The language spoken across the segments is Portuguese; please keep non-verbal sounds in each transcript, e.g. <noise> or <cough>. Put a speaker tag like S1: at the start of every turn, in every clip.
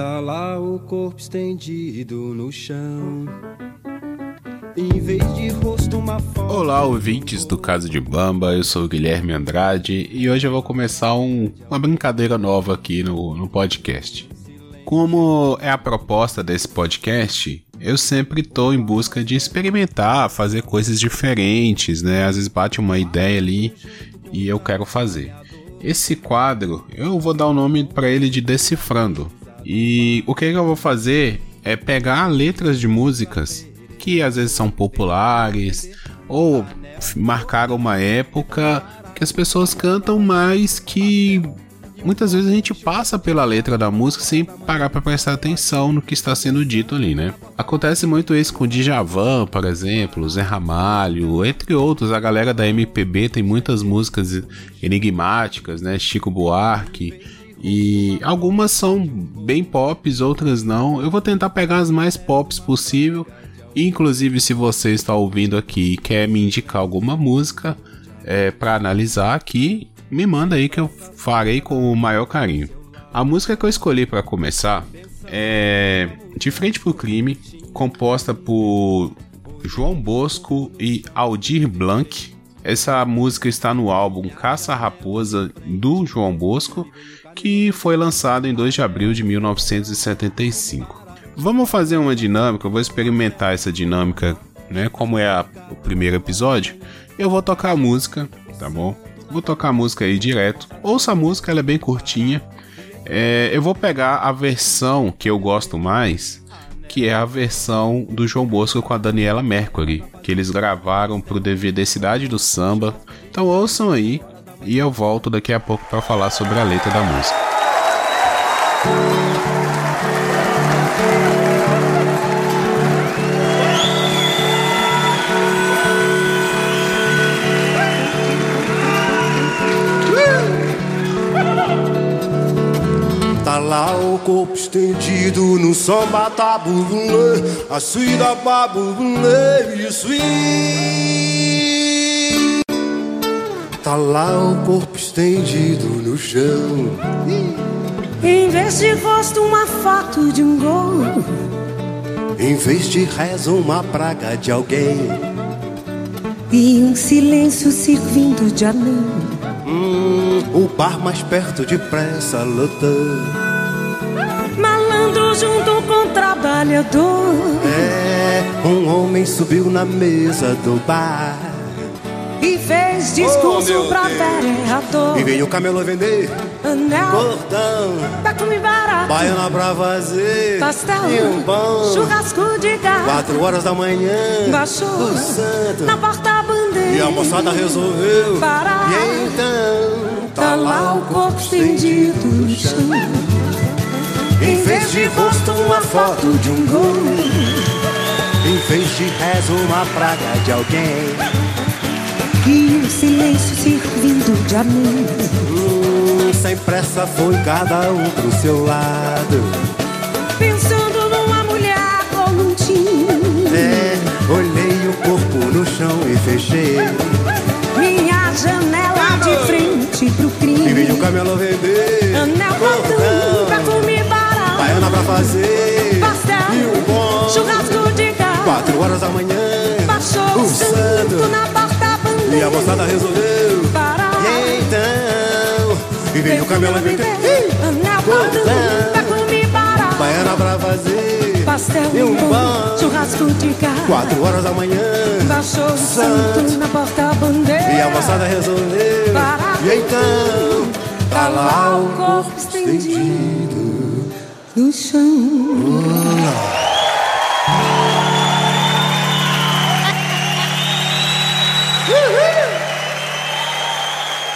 S1: Tá lá o corpo estendido no chão. Em vez de rosto, uma foto.
S2: Olá, ouvintes do Caso de Bamba, eu sou o Guilherme Andrade e hoje eu vou começar um- uma brincadeira nova aqui no, no podcast. Como é a proposta desse podcast, eu sempre estou em busca de experimentar, fazer coisas diferentes, né? Às vezes bate uma ideia ali e eu quero fazer. Esse quadro, eu vou dar o nome para ele de Decifrando. E o que, que eu vou fazer é pegar letras de músicas que às vezes são populares ou marcaram uma época que as pessoas cantam, mas que muitas vezes a gente passa pela letra da música sem parar para prestar atenção no que está sendo dito ali, né? Acontece muito isso com Djavan, por exemplo, Zé Ramalho, entre outros. A galera da MPB tem muitas músicas enigmáticas, né? Chico Buarque. E algumas são bem pops, outras não. Eu vou tentar pegar as mais pops possível. Inclusive, se você está ouvindo aqui e quer me indicar alguma música é, para analisar aqui, me manda aí que eu farei com o maior carinho. A música que eu escolhi para começar é De Frente pro Crime, composta por João Bosco e Aldir Blanc. Essa música está no álbum Caça Raposa do João Bosco, que foi lançado em 2 de abril de 1975. Vamos fazer uma dinâmica, eu vou experimentar essa dinâmica, né? Como é a- o primeiro episódio, eu vou tocar a música, tá bom? Vou tocar a música aí direto. Ouça a música, ela é bem curtinha. É, eu vou pegar a versão que eu gosto mais, que é a versão do João Bosco com a Daniela Mercury, que eles gravaram pro DVD Cidade do Samba. Então ouçam aí e eu volto daqui a pouco para falar sobre a letra da música.
S3: Lá o corpo estendido no samba tabulê, a suída babulê e swing. Tá lá o corpo estendido no chão.
S4: Em vez de rosto, uma foto de um gol.
S3: Em vez de reza, uma praga de alguém.
S4: E um silêncio servindo de anão.
S3: Hum, o bar mais perto depressa lotando.
S4: Junto com trabalhador.
S3: É, um homem subiu na mesa do bar.
S4: E fez discurso
S3: Oh,
S4: pra
S3: Deus.
S4: vereador.
S3: E veio o camelo vender
S4: Anel,
S3: cordão.
S4: pra comer barato.
S3: Baiana pra fazer
S4: Pastel,
S3: e um pão.
S4: churrasco de gato.
S3: Quatro horas da manhã
S4: Baixou
S3: o santo
S4: na porta-bandeira.
S3: E a moçada resolveu
S4: Parar.
S3: E então
S4: Tá lá o corpo estendido no chão.
S3: Em vez de rosto uma foto de um gol. Em vez de rezo uma praga de alguém.
S4: E um silêncio servindo de anão.
S3: hum, Sem pressa foi cada um pro seu lado.
S4: Pensando numa mulher ou num time.
S3: É, olhei o corpo no chão e fechei.
S4: Minha janela de frente pro
S3: E
S4: crime.
S3: veio o camelo vender.
S4: Anel
S3: fazer
S4: Pastel,
S3: E um bom
S4: churrasco de gato.
S3: Quatro horas da manhã
S4: Baixou
S3: o
S4: o santo
S3: santo
S4: na porta-bandeira.
S3: E a moçada resolveu
S4: Parar.
S3: E então E veio o camelo vender
S4: Anel cordão pra comer barato.
S3: Baiana pra fazer
S4: Pastel,
S3: E um
S4: pão. churrasco de gato.
S3: Quatro horas da manhã
S4: Baixou o
S3: Santo.
S4: santo na porta-bandeira.
S3: E a moçada resolveu
S4: Parar.
S3: E então
S4: Tá lá o corpo estendido no chão.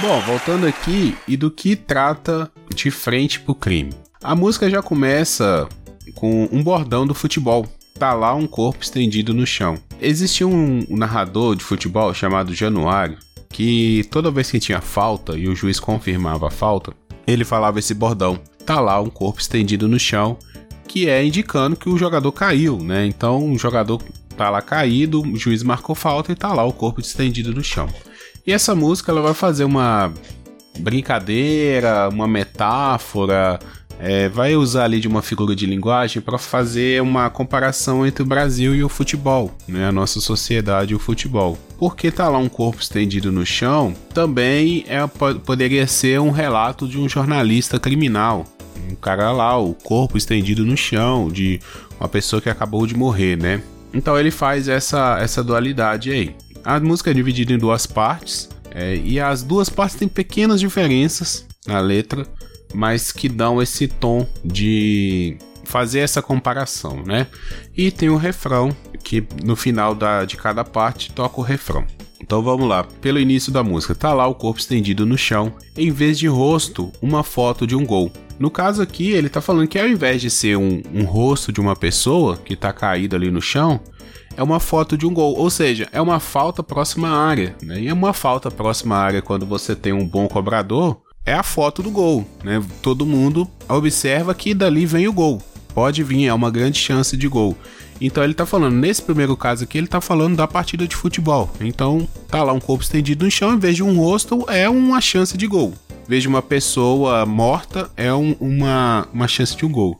S2: Bom, voltando aqui e do que trata de frente pro crime. A música já começa com um bordão do futebol. Tá lá um corpo estendido no chão. Existia um narrador de futebol chamado Januário que toda vez que tinha falta e o juiz confirmava a falta, ele falava esse bordão. Tá lá um corpo estendido no chão, que é indicando que o jogador caiu, né? Então o jogador tá lá caído, o juiz marcou falta e tá lá o corpo estendido no chão. E essa música ela vai fazer uma brincadeira, uma metáfora é, vai usar ali de uma figura de linguagem para fazer uma comparação entre o Brasil e o futebol, né? A nossa sociedade e o futebol. Porque tá lá um corpo estendido no chão, também é, poderia ser um relato de um jornalista criminal. Um cara lá, o corpo estendido no chão, de uma pessoa que acabou de morrer, né? Então ele faz essa, essa dualidade aí. A música é dividida em duas partes, é, e as duas partes têm pequenas diferenças na letra, mas que dão esse tom de fazer essa comparação, né? E tem o refrão, que no final da, de cada parte toca o refrão. Então vamos lá, pelo início da música, tá lá o corpo estendido no chão, em vez de rosto, uma foto de um gol. No caso aqui, ele tá falando que ao invés de ser um, um rosto de uma pessoa que tá caída ali no chão, é uma foto de um gol, ou seja, é uma falta próxima à área. Né? E é uma falta próxima à área quando você tem um bom cobrador, é a foto do gol. Né? Todo mundo observa que dali vem o gol. Pode vir, é uma grande chance de gol. Então ele tá falando, nesse primeiro caso aqui, ele tá falando da partida de futebol. Então tá lá um corpo estendido no chão, em vez de um rosto, é uma chance de gol. Vez de uma pessoa morta, é um, uma, uma chance de um gol.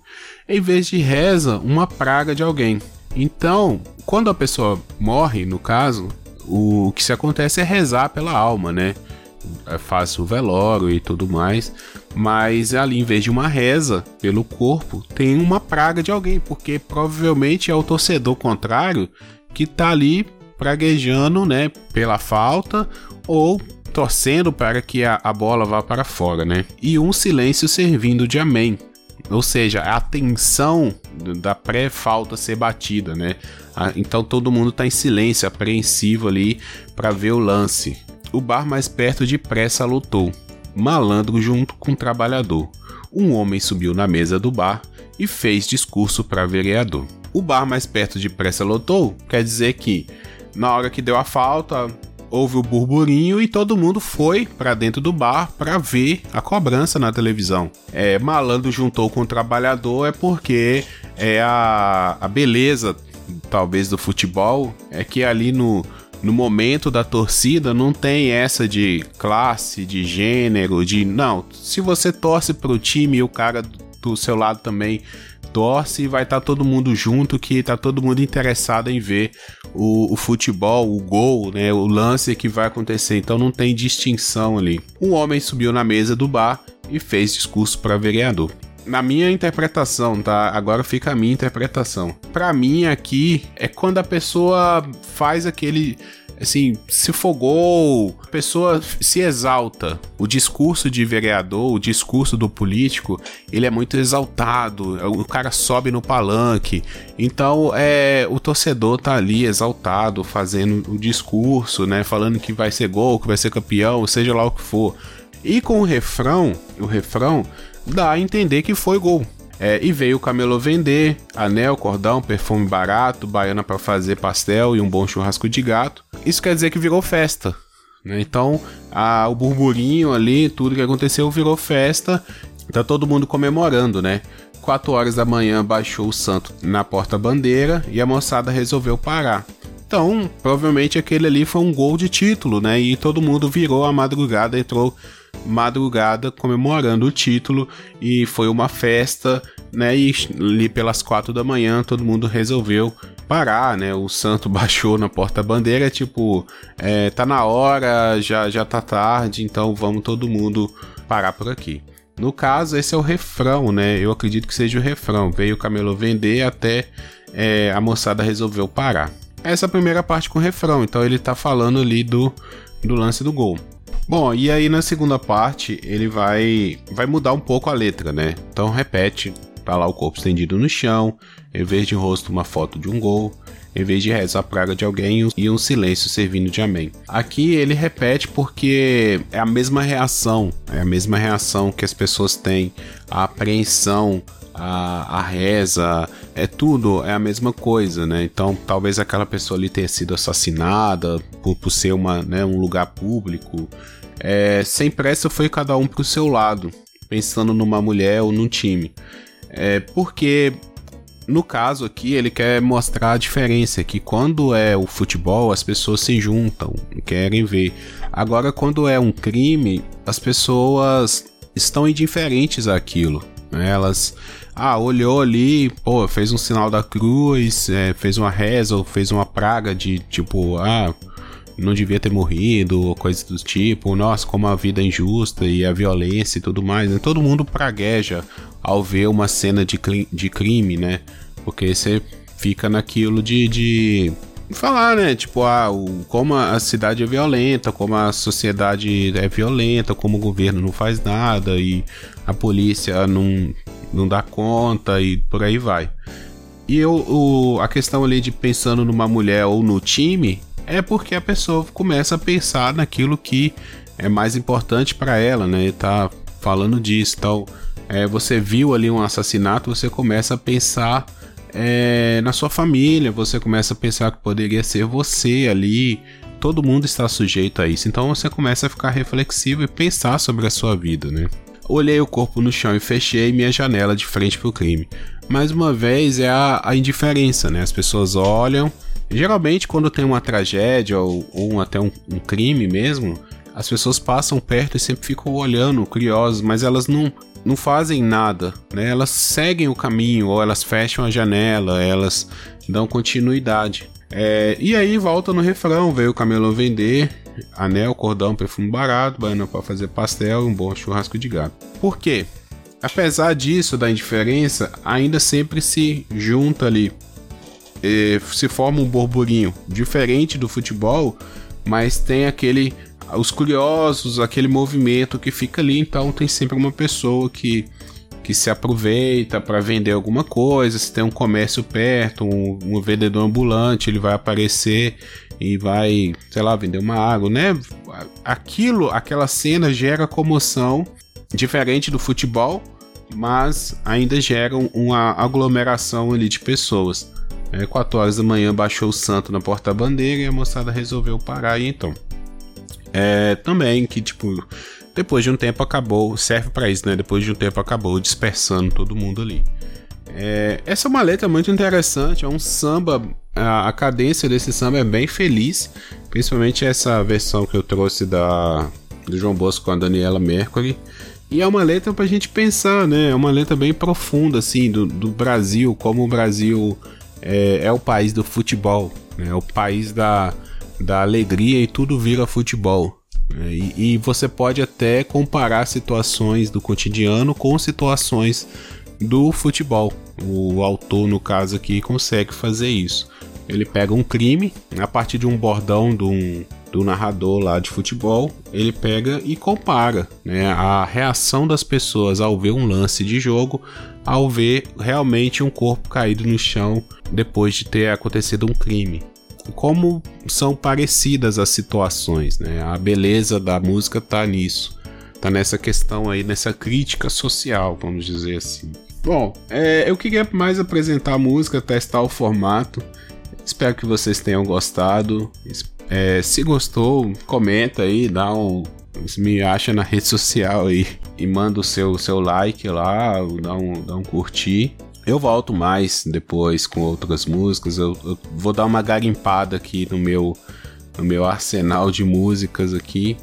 S2: Em vez de reza, uma praga de alguém. Então, quando a pessoa morre, no caso, o que se acontece é rezar pela alma, né? É, faz o velório e tudo mais, mas ali em vez de uma reza pelo corpo, tem uma praga de alguém, porque provavelmente é o torcedor contrário que tá ali praguejando, né, pela falta ou torcendo para que a, a bola vá para fora, né? E um silêncio servindo de amém, ou seja, a tensão da pré-falta ser batida, né? Então todo mundo está em silêncio, apreensivo ali para ver o lance. O bar mais perto depressa lutou. Malandro junto com trabalhador. Um homem subiu na mesa do bar e fez discurso para vereador. O bar mais perto depressa lotou quer dizer que na hora que deu a falta, houve o burburinho e todo mundo foi para dentro do bar para ver a cobrança na televisão. É, malandro juntou com o trabalhador é porque é a, a beleza, talvez, do futebol é que ali no, no momento da torcida não tem essa de classe, de gênero, de não. Se você torce para o time e o cara do seu lado também torce e vai estar tá todo mundo junto, que tá todo mundo interessado em ver o, o, futebol, o gol, né, o lance que vai acontecer. Então não tem distinção ali. Um homem subiu na mesa do bar e fez discurso para vereador. Na minha interpretação, tá? Agora fica a minha interpretação. Para mim aqui é quando a pessoa faz aquele assim, se fogou, a pessoa se exalta. O discurso de vereador, o discurso do político, ele é muito exaltado. O cara sobe no palanque. Então, é, o torcedor tá ali exaltado, fazendo o discurso, né, falando que vai ser gol, que vai ser campeão, seja lá o que for. E com o refrão, o refrão dá a entender que foi gol. É, e veio o camelô vender anel, cordão, perfume barato, baiana para fazer pastel e um bom churrasco de gato. Isso quer dizer que virou festa. Né? Então, a, o burburinho ali, tudo que aconteceu virou festa. Tá todo mundo comemorando, né? 4 horas da manhã baixou o santo na porta-bandeira e a moçada resolveu parar. Então, provavelmente aquele ali foi um gol de título, né? E todo mundo virou a madrugada, entrou madrugada comemorando o título e foi uma festa, né? E ali pelas quatro da manhã todo mundo resolveu parar, né? O santo <laughs> baixou na porta-bandeira, tipo, é, tá na hora, já, já tá tarde, então vamos todo mundo parar por aqui. No caso, esse é o refrão, né? Eu acredito que seja o refrão. Veio o camelo vender até é, a moçada resolveu parar. Essa é a primeira parte com o refrão, então ele tá falando ali do, do lance do gol. Bom, e aí na segunda parte ele vai vai mudar um pouco a letra, né? Então repete, tá lá o corpo estendido no chão, em vez de rosto uma foto de um gol, em vez de reza a praga de alguém e um silêncio servindo de amém. Aqui ele repete porque é a mesma reação, é a mesma reação que as pessoas têm, a apreensão, a, a reza, é tudo, é a mesma coisa, né? Então talvez aquela pessoa ali tenha sido assassinada por, por ser uma, né, um lugar público, é, sem pressa foi cada um pro seu lado, pensando numa mulher ou num time. É, porque no caso aqui ele quer mostrar a diferença que quando é o futebol as pessoas se juntam, querem ver. Agora quando é um crime, as pessoas estão indiferentes àquilo. Né? Elas, ah, olhou ali, pô, fez um sinal da cruz, é, fez uma reza ou fez uma praga de tipo, ah, não devia ter morrido, ou coisas do tipo, nossa, como a vida é injusta e a violência e tudo mais. Né? Todo mundo pragueja ao ver uma cena de, de crime, né? Porque você fica naquilo de, de falar, né? Tipo, ah, o, como a cidade é violenta, como a sociedade é violenta, como o governo não faz nada e a polícia não, não dá conta e por aí vai. E eu, o, a questão ali de pensando numa mulher ou no time é porque a pessoa começa a pensar naquilo que é mais importante para ela, né? E tá falando disso. Então, é, você viu ali um assassinato, você começa a pensar é, na sua família, você começa a pensar que poderia ser você ali. Todo mundo está sujeito a isso. Então você começa a ficar reflexivo e pensar sobre a sua vida, né? Olhei o corpo no chão e fechei minha janela de frente para o crime. Mais uma vez é a, a indiferença, né? As pessoas olham. Geralmente, quando tem uma tragédia ou, ou até um, um crime mesmo, as pessoas passam perto e sempre ficam olhando, curiosas, mas elas não, não fazem nada, né? Elas seguem o caminho, ou elas fecham a janela, elas dão continuidade. É, e aí volta no refrão, veio o camelão vender anel, cordão, perfume barato, baiana para fazer pastel, um bom churrasco de gato. Por quê? Apesar disso, da indiferença, ainda sempre se junta ali, se forma um burburinho diferente do futebol, mas tem aquele os curiosos, aquele movimento que fica ali, então tem sempre uma pessoa que, que se aproveita para vender alguma coisa, se tem um comércio perto, um, um, vendedor ambulante, ele vai aparecer e vai, sei lá, vender uma água, né? Aquilo, aquela cena gera comoção, diferente do futebol, mas ainda gera uma aglomeração ali de pessoas. É, 4 horas da manhã baixou o santo na porta-bandeira e a moçada resolveu parar e então é, também que, tipo, depois de um tempo acabou, serve para isso, né? Depois de um tempo acabou dispersando todo mundo ali. É, essa é uma letra muito interessante, é um samba, a, a, cadência desse samba é bem feliz, principalmente essa versão que eu trouxe da do João Bosco com a Daniela Mercury. E é uma letra pra gente pensar, né? É uma letra bem profunda, assim, do, do Brasil, como o Brasil é, é o país do futebol, né? É o país da, da alegria e tudo vira futebol. Né? E, e, você pode até comparar situações do cotidiano com situações do futebol. O autor, no caso aqui, consegue fazer isso. Ele pega um crime, a partir de um bordão de um, do narrador lá de futebol, ele pega e compara né, a reação das pessoas ao ver um lance de jogo, ao ver realmente um corpo caído no chão depois de ter acontecido um crime como são parecidas as situações, né? A beleza da música tá nisso, tá nessa questão aí, nessa crítica social, vamos dizer assim. Bom, é, eu queria mais apresentar a música, testar o formato. Espero que vocês tenham gostado. É, se gostou, comenta aí, dá um, me acha na rede <laughs> social aí e manda o seu, seu like lá, dá um, dá um curtir. Eu volto mais depois com outras músicas. Eu, eu, vou dar uma garimpada aqui no meu, no meu arsenal de músicas aqui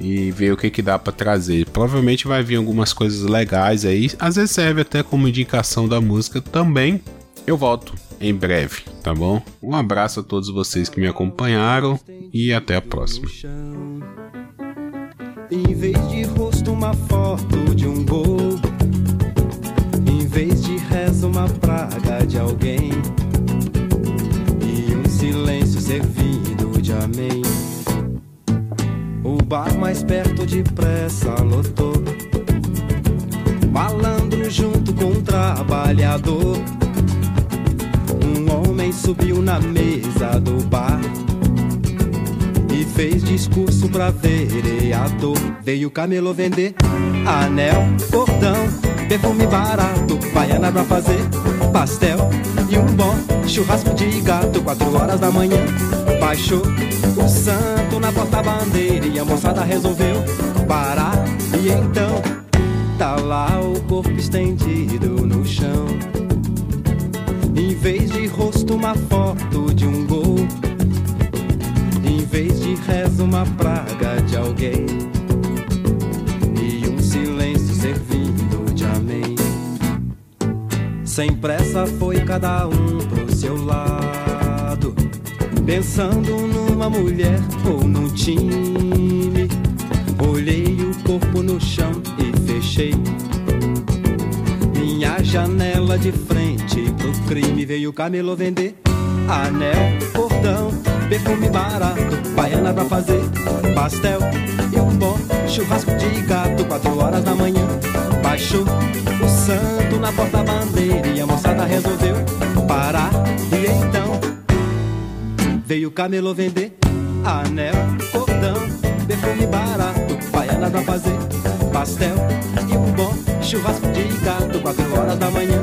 S2: e ver o que, que dá para trazer. Provavelmente vai vir algumas coisas legais aí. Às vezes serve até como indicação da música também. Eu volto em breve, tá bom? Um abraço a todos vocês que me acompanharam e até a próxima. Em vez de rosto, uma foto de um gol vez de reza uma praga de alguém e um silêncio servido de amém. O bar mais perto depressa lotou, malandro junto com um trabalhador. Um homem subiu na mesa do bar fez discurso pra vereador. Veio o camelo vender anel, cordão perfume barato, baiana pra fazer pastel e um bom churrasco de gato. Quatro horas da manhã, baixou o santo na porta-bandeira e a moçada resolveu parar. E então, tá lá o corpo estendido no chão. Em vez de rosto, uma foto de um vez de rezo, uma praga de alguém. E um silêncio servindo de amém.
S1: Sem pressa foi cada um pro seu lado. Pensando numa mulher ou num time. Olhei o corpo no chão e fechei. Minha janela de frente pro crime veio o camelo vender. Anel, cordão, perfume barato, baiana pra fazer pastel e um bom churrasco de gato. Quatro horas da manhã, baixou o santo na porta-bandeira e a moçada resolveu parar. E então veio o camelo vender anel, cordão, perfume barato, baiana pra fazer pastel e um bom churrasco de gato. Quatro horas da manhã,